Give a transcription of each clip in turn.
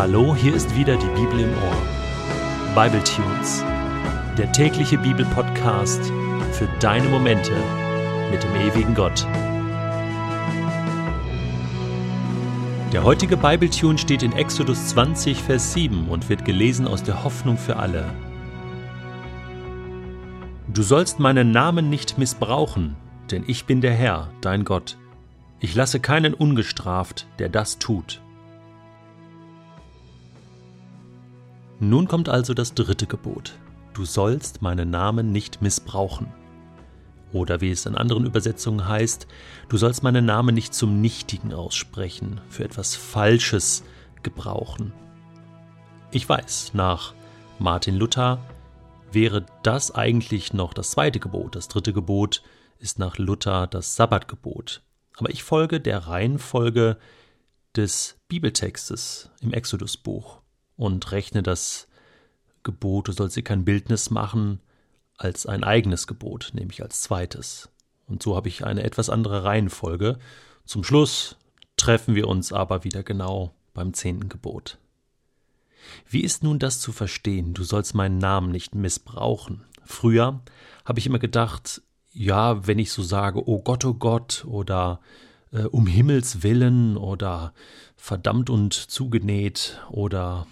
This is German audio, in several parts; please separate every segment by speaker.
Speaker 1: Hallo, hier ist wieder die Bibel im Ohr. Bible Tunes, der tägliche Bibelpodcast für deine Momente mit dem ewigen Gott. Der heutige Bible Tune steht in Exodus 20, Vers 7 und wird gelesen aus der Hoffnung für alle. Du sollst meinen Namen nicht missbrauchen, denn ich bin der Herr, dein Gott. Ich lasse keinen ungestraft, der das tut. Nun kommt also das dritte Gebot. Du sollst meinen Namen nicht missbrauchen. Oder wie es in anderen Übersetzungen heißt, du sollst meinen Namen nicht zum Nichtigen aussprechen, für etwas Falsches gebrauchen. Ich weiß, nach Martin Luther wäre das eigentlich noch das zweite Gebot. Das dritte Gebot ist nach Luther das Sabbatgebot. Aber ich folge der Reihenfolge des Bibeltextes im Exodusbuch und rechne das Gebot, du sollst dir kein Bildnis machen, als ein eigenes Gebot, nämlich als zweites. Und so habe ich eine etwas andere Reihenfolge. Zum Schluss treffen wir uns aber wieder genau beim zehnten Gebot. Wie ist nun das zu verstehen? Du sollst meinen Namen nicht missbrauchen. Früher habe ich immer gedacht, ja, wenn ich so sage, oh Gott, oh Gott, oder äh, um Himmels willen, oder verdammt und zugenäht, oder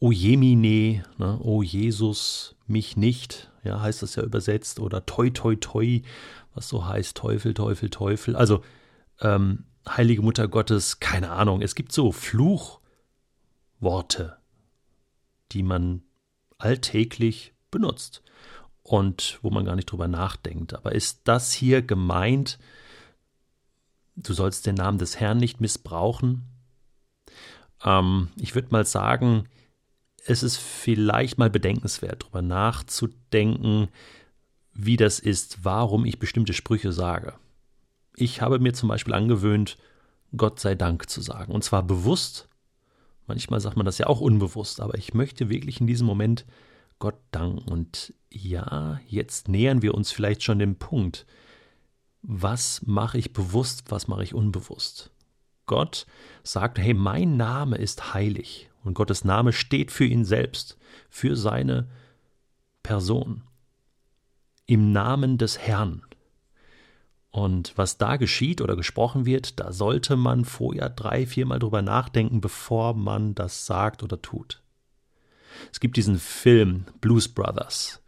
Speaker 1: O Jemine, ne, O Jesus, mich nicht, ja, heißt das ja übersetzt, oder toi, toi, toi, was so heißt, Teufel, Teufel, Teufel. Also, ähm, Heilige Mutter Gottes, keine Ahnung, es gibt so Fluch, Worte, die man alltäglich benutzt und wo man gar nicht drüber nachdenkt. Aber ist das hier gemeint, du sollst den Namen des Herrn nicht missbrauchen? Ähm, ich würde mal sagen, es ist vielleicht mal bedenkenswert, darüber nachzudenken, wie das ist, warum ich bestimmte Sprüche sage. Ich habe mir zum Beispiel angewöhnt, Gott sei Dank zu sagen. Und zwar bewusst Manchmal sagt man das ja auch unbewusst, aber ich möchte wirklich in diesem Moment Gott danken. Und ja, jetzt nähern wir uns vielleicht schon dem Punkt. Was mache ich bewusst, was mache ich unbewusst? Gott sagt, hey, mein Name ist heilig. Und Gottes Name steht für ihn selbst, für seine Person. Im Namen des Herrn. Und was da geschieht oder gesprochen wird, da sollte man vorher drei, viermal drüber nachdenken, bevor man das sagt oder tut. Es gibt diesen Film Blues Brothers,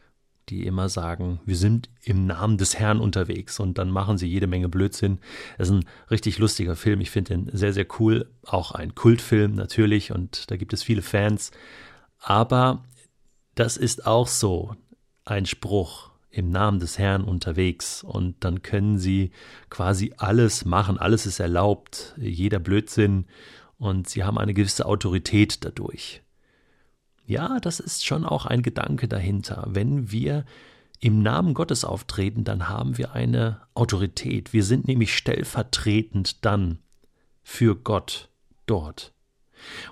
Speaker 1: die immer sagen, wir sind im Namen des Herrn unterwegs und dann machen sie jede Menge Blödsinn. Es ist ein richtig lustiger Film, ich finde ihn sehr, sehr cool. Auch ein Kultfilm natürlich und da gibt es viele Fans. Aber das ist auch so ein Spruch, im Namen des Herrn unterwegs und dann können sie quasi alles machen, alles ist erlaubt, jeder Blödsinn und sie haben eine gewisse Autorität dadurch. Ja, das ist schon auch ein Gedanke dahinter. Wenn wir im Namen Gottes auftreten, dann haben wir eine Autorität. Wir sind nämlich stellvertretend dann für Gott dort.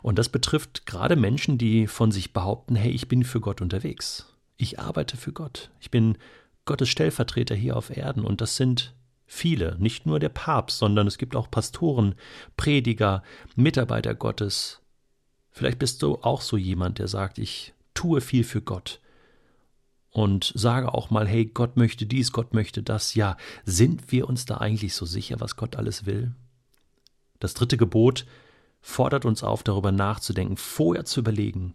Speaker 1: Und das betrifft gerade Menschen, die von sich behaupten, hey, ich bin für Gott unterwegs. Ich arbeite für Gott. Ich bin Gottes Stellvertreter hier auf Erden und das sind viele, nicht nur der Papst, sondern es gibt auch Pastoren, Prediger, Mitarbeiter Gottes. Vielleicht bist du auch so jemand, der sagt, ich tue viel für Gott und sage auch mal, hey, Gott möchte dies, Gott möchte das. Ja, sind wir uns da eigentlich so sicher, was Gott alles will? Das dritte Gebot fordert uns auf, darüber nachzudenken, vorher zu überlegen,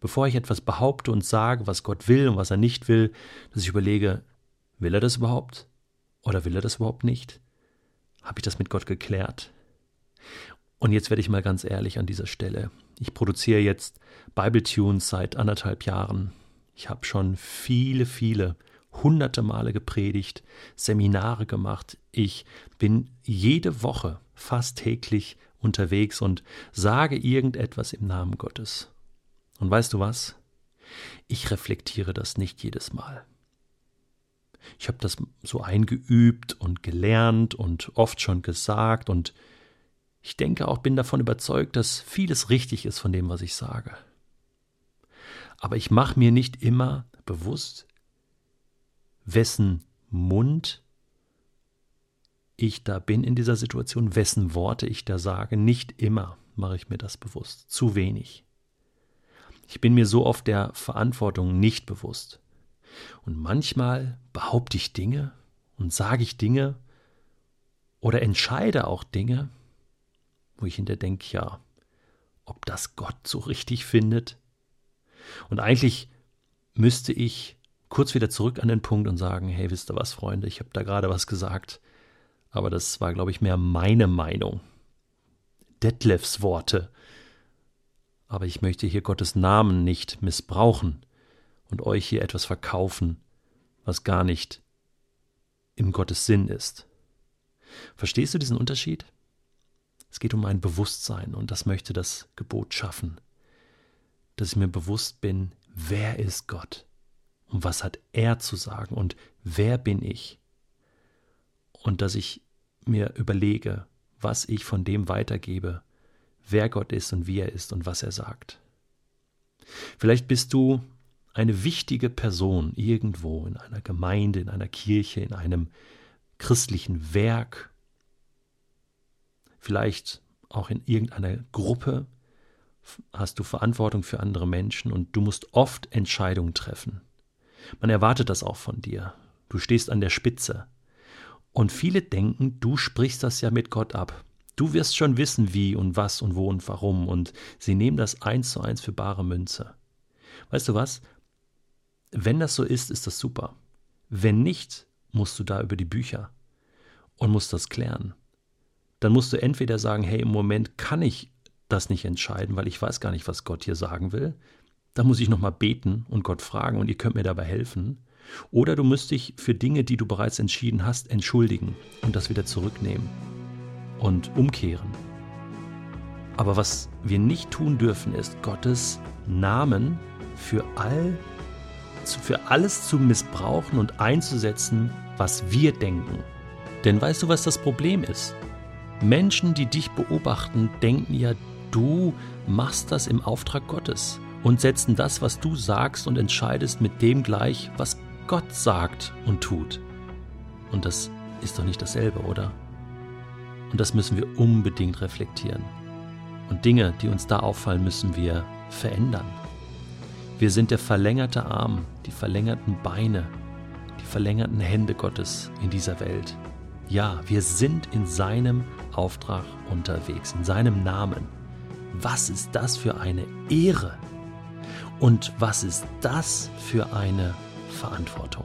Speaker 1: bevor ich etwas behaupte und sage, was Gott will und was er nicht will, dass ich überlege, will er das überhaupt? Oder will er das überhaupt nicht? Habe ich das mit Gott geklärt? Und jetzt werde ich mal ganz ehrlich an dieser Stelle. Ich produziere jetzt Bible Tunes seit anderthalb Jahren. Ich habe schon viele, viele, hunderte Male gepredigt, Seminare gemacht. Ich bin jede Woche fast täglich unterwegs und sage irgendetwas im Namen Gottes. Und weißt du was? Ich reflektiere das nicht jedes Mal. Ich habe das so eingeübt und gelernt und oft schon gesagt und ich denke auch, bin davon überzeugt, dass vieles richtig ist von dem, was ich sage. Aber ich mache mir nicht immer bewusst, wessen Mund ich da bin in dieser Situation, wessen Worte ich da sage, nicht immer. mache ich mir das bewusst. Zu wenig. Ich bin mir so oft der Verantwortung nicht bewusst. Und manchmal behaupte ich Dinge und sage ich Dinge oder entscheide auch Dinge, wo ich hinter denke, ja, ob das Gott so richtig findet. Und eigentlich müsste ich kurz wieder zurück an den Punkt und sagen, hey, wisst ihr was, Freunde, ich habe da gerade was gesagt, aber das war, glaube ich, mehr meine Meinung. Detlefs Worte. Aber ich möchte hier Gottes Namen nicht missbrauchen und euch hier etwas verkaufen, was gar nicht im Gottes Sinn ist. Verstehst du diesen Unterschied? Es geht um ein Bewusstsein und das möchte das Gebot schaffen, dass ich mir bewusst bin, wer ist Gott und was hat er zu sagen und wer bin ich und dass ich mir überlege, was ich von dem weitergebe, wer Gott ist und wie er ist und was er sagt. Vielleicht bist du eine wichtige Person irgendwo in einer Gemeinde, in einer Kirche, in einem christlichen Werk, vielleicht auch in irgendeiner Gruppe, hast du Verantwortung für andere Menschen und du musst oft Entscheidungen treffen. Man erwartet das auch von dir. Du stehst an der Spitze. Und viele denken, du sprichst das ja mit Gott ab. Du wirst schon wissen, wie und was und wo und warum. Und sie nehmen das eins zu eins für bare Münze. Weißt du was? Wenn das so ist, ist das super. Wenn nicht, musst du da über die Bücher und musst das klären. Dann musst du entweder sagen, hey, im Moment kann ich das nicht entscheiden, weil ich weiß gar nicht, was Gott hier sagen will. Da muss ich nochmal beten und Gott fragen und ihr könnt mir dabei helfen. Oder du musst dich für Dinge, die du bereits entschieden hast, entschuldigen und das wieder zurücknehmen und umkehren. Aber was wir nicht tun dürfen, ist Gottes Namen für all für alles zu missbrauchen und einzusetzen, was wir denken. Denn weißt du, was das Problem ist? Menschen, die dich beobachten, denken ja, du machst das im Auftrag Gottes und setzen das, was du sagst und entscheidest, mit dem gleich, was Gott sagt und tut. Und das ist doch nicht dasselbe, oder? Und das müssen wir unbedingt reflektieren. Und Dinge, die uns da auffallen, müssen wir verändern. Wir sind der verlängerte Arm, die verlängerten Beine, die verlängerten Hände Gottes in dieser Welt. Ja, wir sind in seinem Auftrag unterwegs, in seinem Namen. Was ist das für eine Ehre? Und was ist das für eine Verantwortung?